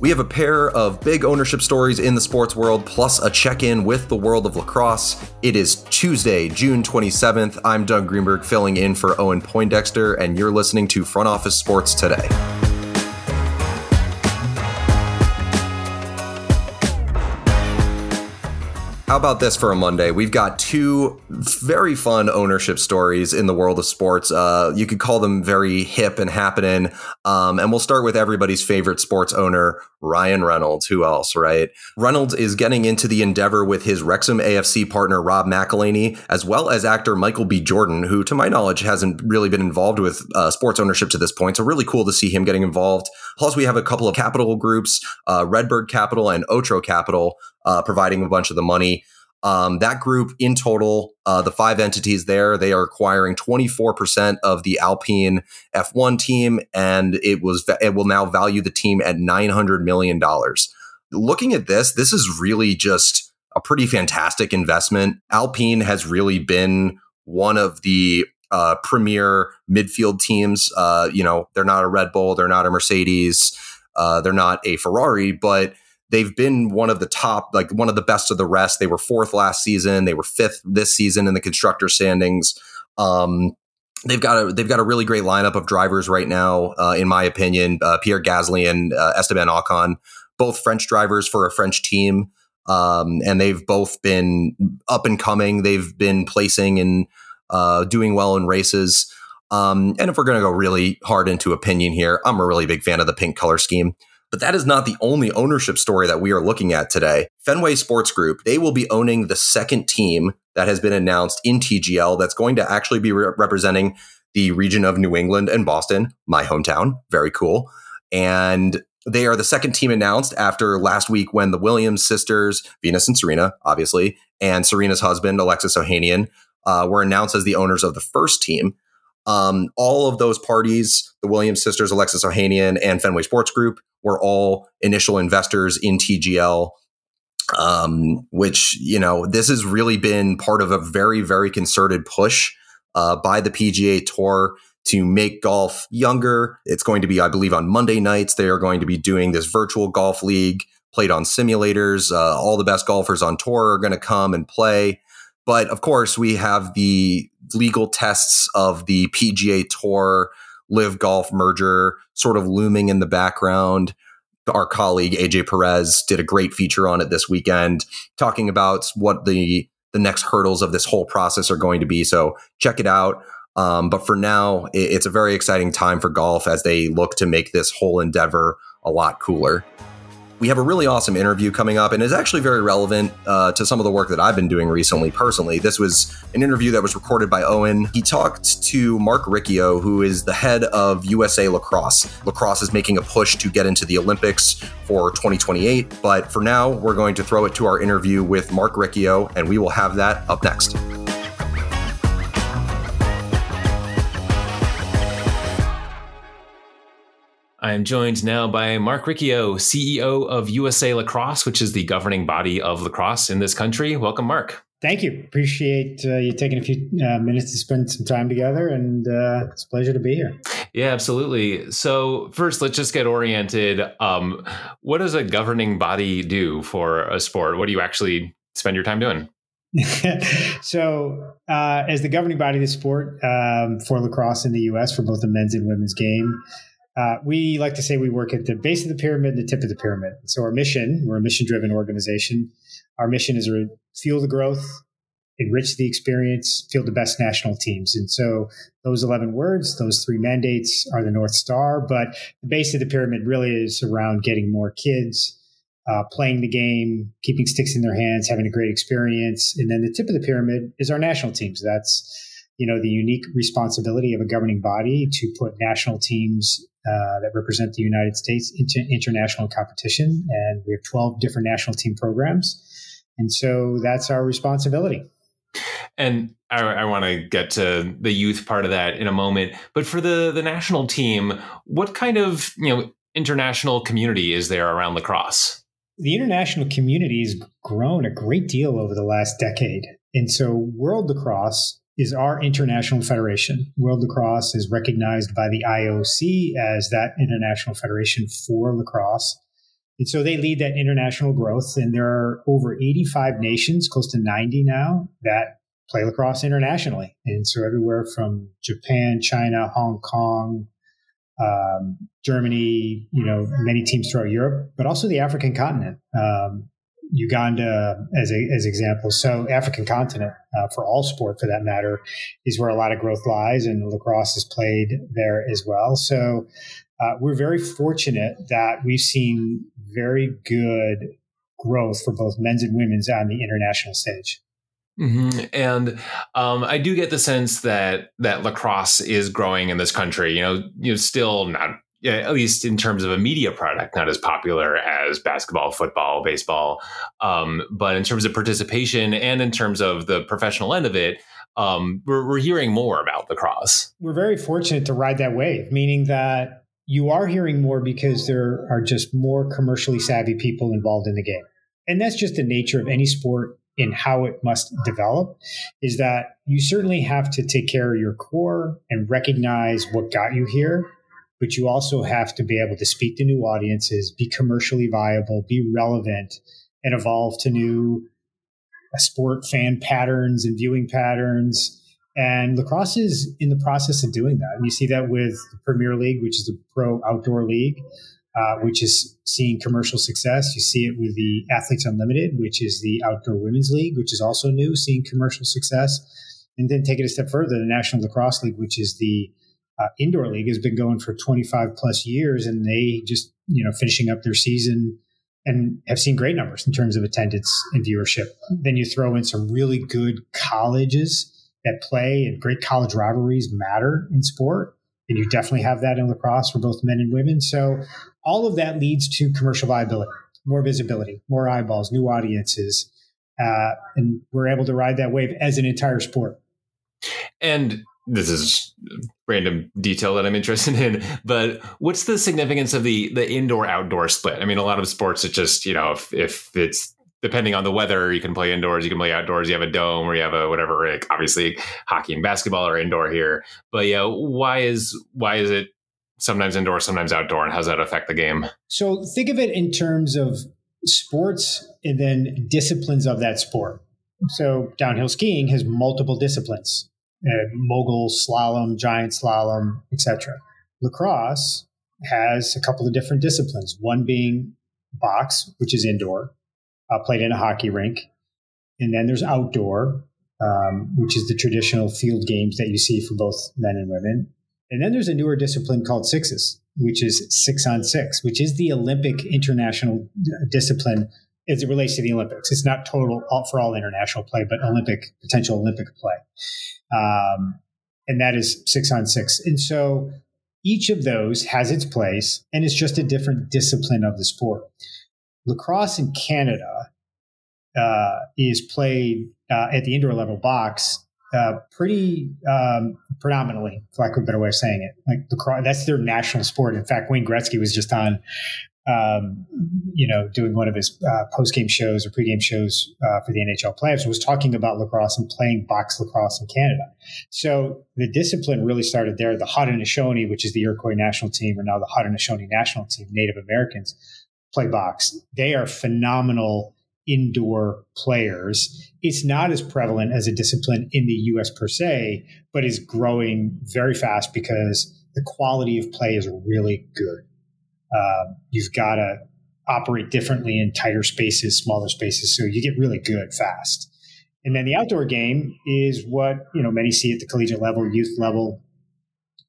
We have a pair of big ownership stories in the sports world, plus a check in with the world of lacrosse. It is Tuesday, June 27th. I'm Doug Greenberg filling in for Owen Poindexter, and you're listening to Front Office Sports Today. How about this for a Monday? We've got two very fun ownership stories in the world of sports. Uh, you could call them very hip and happening. Um, and we'll start with everybody's favorite sports owner, Ryan Reynolds. Who else, right? Reynolds is getting into the endeavor with his Wrexham AFC partner, Rob McElhenney, as well as actor Michael B. Jordan, who, to my knowledge, hasn't really been involved with uh, sports ownership to this point. So, really cool to see him getting involved. Plus, we have a couple of capital groups, uh, Redbird Capital and Otro Capital, uh, providing a bunch of the money. Um, that group in total, uh, the five entities there, they are acquiring 24% of the Alpine F1 team, and it was it will now value the team at 900 million dollars. Looking at this, this is really just a pretty fantastic investment. Alpine has really been one of the uh, premier midfield teams. Uh, you know, they're not a Red Bull, they're not a Mercedes, uh, they're not a Ferrari, but they've been one of the top, like one of the best of the rest. They were fourth last season. They were fifth this season in the constructor standings. Um, they've got a they've got a really great lineup of drivers right now, uh, in my opinion. Uh, Pierre Gasly and uh, Esteban Ocon, both French drivers for a French team, um, and they've both been up and coming. They've been placing and uh, doing well in races. Um, and if we're going to go really hard into opinion here, I'm a really big fan of the pink color scheme. But that is not the only ownership story that we are looking at today. Fenway Sports Group, they will be owning the second team that has been announced in TGL that's going to actually be re- representing the region of New England and Boston, my hometown. Very cool. And they are the second team announced after last week when the Williams sisters, Venus and Serena, obviously, and Serena's husband, Alexis Ohanian, uh, were announced as the owners of the first team. Um, all of those parties, the Williams sisters, Alexis Ohanian, and Fenway Sports Group, were all initial investors in TGL. Um, which you know, this has really been part of a very, very concerted push uh, by the PGA Tour to make golf younger. It's going to be, I believe, on Monday nights. They are going to be doing this virtual golf league played on simulators. Uh, all the best golfers on tour are going to come and play. But of course, we have the legal tests of the PGA Tour LIV Golf merger sort of looming in the background. Our colleague AJ Perez did a great feature on it this weekend, talking about what the the next hurdles of this whole process are going to be. So check it out. Um, but for now, it, it's a very exciting time for golf as they look to make this whole endeavor a lot cooler we have a really awesome interview coming up, and it's actually very relevant uh, to some of the work that I've been doing recently personally. This was an interview that was recorded by Owen. He talked to Marc Riccio, who is the head of USA Lacrosse. Lacrosse is making a push to get into the Olympics for 2028, but for now, we're going to throw it to our interview with Marc Riccio, and we will have that up next. I am joined now by Marc Riccio, CEO of USA Lacrosse, which is the governing body of lacrosse in this country. Welcome, Marc. Thank you. Appreciate uh, you taking a few uh, minutes to spend some time together, and uh, it's a pleasure to be here. Yeah, absolutely. So, first, let's just get oriented. Um, what does a governing body do for a sport? What do you actually spend your time doing? so, uh, as the governing body of the sport um, for lacrosse in the U.S. for both the men's and women's game, uh, we like to say we work at the base of the pyramid and the tip of the pyramid. So our mission, we're a mission driven organization. Our mission is to fuel the growth, enrich the experience, field the best national teams. And so those 11 words, those three mandates are the North Star. But the base of the pyramid really is around getting more kids uh, playing the game, keeping sticks in their hands, having a great experience. And then the tip of the pyramid is our national teams. That's you know the unique responsibility of a governing body to put national teams uh, that represent the United States into international competition. And we have 12 different national team programs. And so that's our responsibility. And I, I want to get to the youth part of that in a moment. But for the, the national team, what kind of you know international community is there around lacrosse? The international community has grown a great deal over the last decade. And so World Lacrosse is our international federation. World Lacrosse is recognized by the IOC as that international federation for lacrosse. And so they lead that international growth. And there are over 85 nations, close to 90 now, that play lacrosse internationally. And so everywhere from Japan, China, Hong Kong, um, Germany, you know, many teams throughout Europe, but also the African continent. Um, Uganda as a, as example. So African continent uh, for all sport, for that matter, is where a lot of growth lies, and lacrosse is played there as well. So uh, we're very fortunate that we've seen very good growth for both men's and women's on the international stage. Mm-hmm. And um, I do get the sense that that lacrosse is growing in this country. You know, you know, still not at least in terms of a media product, not as popular as basketball, football, baseball. Um, but in terms of participation and in terms of the professional end of it, um, we're, we're hearing more about lacrosse. We're very fortunate to ride that wave, meaning that you are hearing more because there are just more commercially savvy people involved in the game. And that's just the nature of any sport in how it must develop is that you certainly have to take care of your core and recognize what got you here but you also have to be able to speak to new audiences be commercially viable be relevant and evolve to new uh, sport fan patterns and viewing patterns and lacrosse is in the process of doing that and you see that with the premier league which is the pro outdoor league uh, which is seeing commercial success. You see it with the Athletes Unlimited, which is the outdoor women's league, which is also new, seeing commercial success. And then take it a step further, the National Lacrosse League, which is the uh, indoor league, has been going for 25 plus years, and they just you know finishing up their season and have seen great numbers in terms of attendance and viewership. Then you throw in some really good colleges that play, and great college rivalries matter in sport and you definitely have that in lacrosse for both men and women. So all of that leads to commercial viability, more visibility, more eyeballs, new audiences, uh, and we're able to ride that wave as an entire sport. And this is random detail that I'm interested in, but what's the significance of the the indoor outdoor split? I mean, a lot of sports, it just you know if if it's depending on the weather, you can play indoors, you can play outdoors. You have a dome or you have a whatever. Like obviously, hockey and basketball are indoor here, but yeah, why is why is it sometimes indoor, sometimes outdoor, and how does that affect the game? So think of it in terms of sports and then disciplines of that sport. So downhill skiing has multiple disciplines: uh, mogul, slalom, giant slalom, etc. Lacrosse has a couple of different disciplines. One being box, which is indoor, uh, played in a hockey rink. And then there's outdoor, um, which is the traditional field games that you see for both men and women. And then there's a newer discipline called sixes, which is six on six, which is the Olympic international discipline as it relates to the Olympics. It's not total for all international play, but Olympic potential Olympic play, um, and that is six on six. And so each of those has its place, and it's just a different discipline of the sport lacrosse in Canada uh, is played uh, at the indoor level box uh, pretty um, predominantly, for lack of a better way of saying it. Like lacrosse, that's their national sport. In fact, Wayne Gretzky was just on, um, you know, doing one of his uh, post game shows or pre-game shows uh, for the NHL playoffs. Was talking about lacrosse and playing box lacrosse in Canada. So the discipline really started there. The Haudenosaunee, which is the Iroquois national team, or now the Haudenosaunee national team, Native Americans play box. They are phenomenal indoor players. It's not as prevalent as a discipline in the US per se, but is growing very fast because the quality of play is really good. Uh, you've got to operate differently in tighter spaces, smaller spaces, so you get really good fast. And then the outdoor game is what you know many see at the collegiate level, youth level,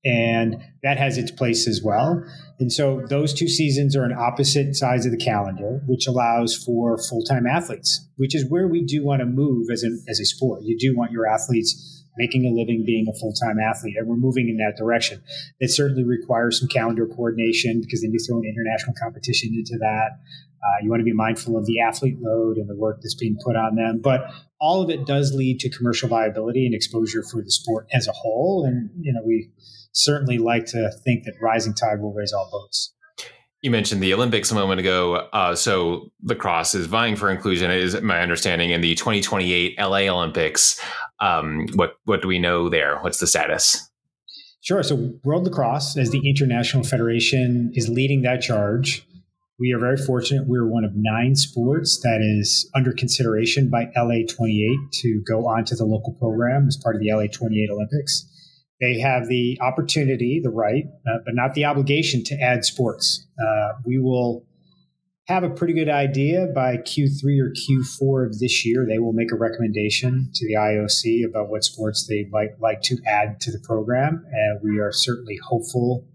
and that has its place as well. And so those two seasons are on opposite sides of the calendar, which allows for full time athletes, which is where we do want to move as a, as a sport. You do want your athletes making a living being a full time athlete, and we're moving in that direction. It certainly requires some calendar coordination because then you throw an international competition into that. Uh, you want to be mindful of the athlete load and the work that's being put on them. But all of it does lead to commercial viability and exposure for the sport as a whole. And, you know, we certainly like to think that rising tide will raise all boats. You mentioned the Olympics a moment ago. Uh, so lacrosse is vying for inclusion, is my understanding, in the 2028 LA Olympics. Um, what what do we know there? What's the status? Sure. So World Lacrosse, as the international federation, is leading that charge. We are very fortunate. We're one of nine sports that is under consideration by LA 28 to go on to the local program as part of the LA 28 Olympics. They have the opportunity, the right, uh, but not the obligation to add sports. Uh, we will have a pretty good idea by Q3 or Q4 of this year. They will make a recommendation to the IOC about what sports they might like to add to the program. And we are certainly hopeful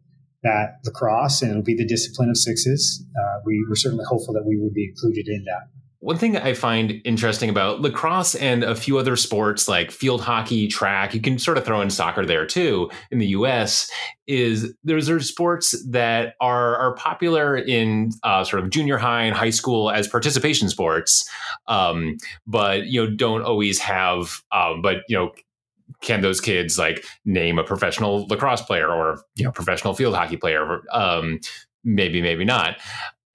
that lacrosse, and it'll be the discipline of sixes. Uh, we were certainly hopeful that we would be included in that. One thing I find interesting about lacrosse and a few other sports like field hockey, track, you can sort of throw in soccer there too in the US, is there's are sports that are, are popular in uh, sort of junior high and high school as participation sports, um, but you know don't always have, um, but you know can those kids like name a professional lacrosse player or you know professional field hockey player um, maybe maybe not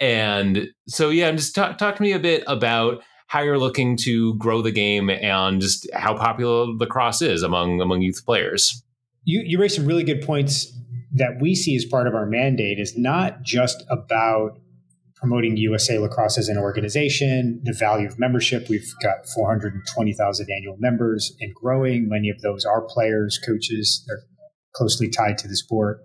and so, yeah, just talk, talk to me a bit about how you're looking to grow the game and just how popular lacrosse is among among youth players. You you raise some really good points that we see as part of our mandate is not just about promoting USA Lacrosse as an organization, the value of membership. We've got 420,000 annual members and growing. Many of those are players, coaches. They're closely tied to the sport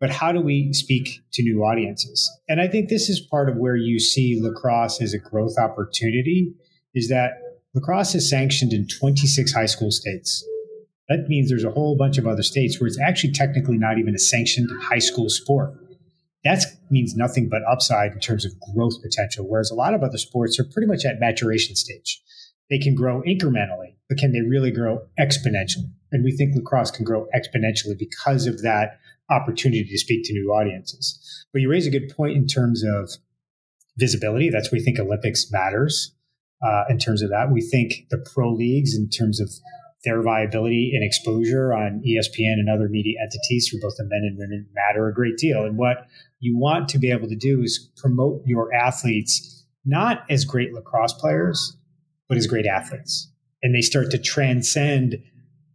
but how do we speak to new audiences? And I think this is part of where you see lacrosse as a growth opportunity is that lacrosse is sanctioned in 26 high school states. That means there's a whole bunch of other states where it's actually technically not even a sanctioned high school sport. That means nothing but upside in terms of growth potential, whereas a lot of other sports are pretty much at maturation stage. They can grow incrementally, but can they really grow exponentially? And we think lacrosse can grow exponentially because of that opportunity to speak to new audiences. But you raise a good point in terms of visibility. That's where we think Olympics matters. Uh, in terms of that, we think the pro leagues, in terms of their viability and exposure on ESPN and other media entities for both the men and women matter a great deal. And what you want to be able to do is promote your athletes not as great lacrosse players, but as great athletes. And they start to transcend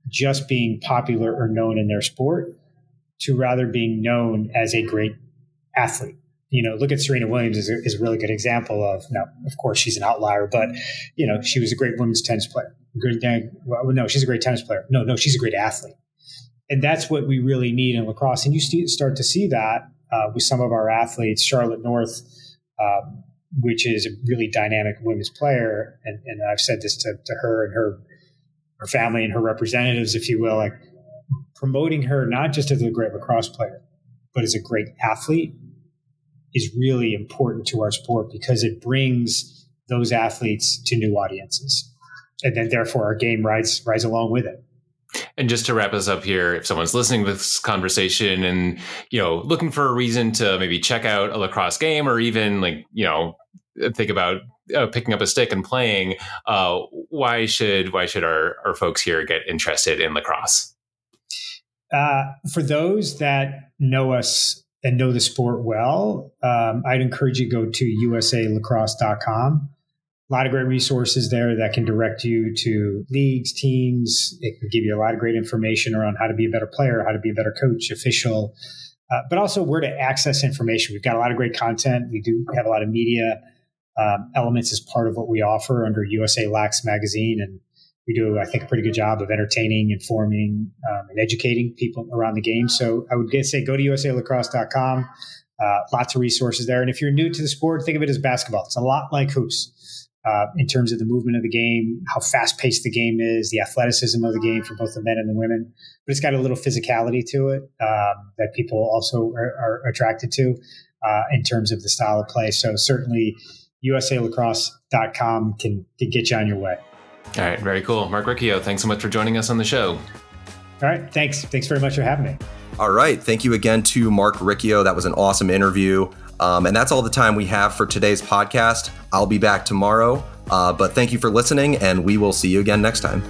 just being popular or known in their sport to rather being known as a great athlete. You know, look at Serena Williams is a, is a really good example of. Now, of course, she's an outlier, but you know, she was a great women's tennis player. Good, well, no, she's a great tennis player. No, no, she's a great athlete, and that's what we really need in lacrosse. And you start to see that uh, with some of our athletes. Charlotte North, um, which is a really dynamic women's player, and, and I've said this to, to her and her her family and her representatives, if you will, like promoting her not just as a great lacrosse player, but as a great athlete is really important to our sport because it brings those athletes to new audiences. And then therefore our game rides rides along with it. And just to wrap us up here, if someone's listening to this conversation and you know looking for a reason to maybe check out a lacrosse game or even like you know think about uh, picking up a stick and playing, uh, why should why should our our folks here get interested in lacrosse? Uh, for those that know us and know the sport well, um, I'd encourage you to go to usalacrosse.com. A lot of great resources there that can direct you to leagues, teams. It can give you a lot of great information around how to be a better player, how to be a better coach, official, uh, but also where to access information. We've got a lot of great content. We do have a lot of media um, elements as part of what we offer under USA Lax magazine. And we do, I think, a pretty good job of entertaining, informing, um, and educating people around the game. So I would say go to usalacrosse.com. Uh, lots of resources there. And if you're new to the sport, think of it as basketball. It's a lot like hoops uh, in terms of the movement of the game, how fast paced the game is, the athleticism of the game for both the men and the women. But it's got a little physicality to it um, that people also are, are attracted to uh, in terms of the style of play. So certainly usalacrosse.com can, can get you on your way. All right, very cool. Marc Riccio, thanks so much for joining us on the show. All right, thanks. Thanks very much for having me. All right, thank you again to Marc Riccio. That was an awesome interview. Um, and that's all the time we have for today's podcast. I'll be back tomorrow. Uh, but thank you for listening, and we will see you again next time.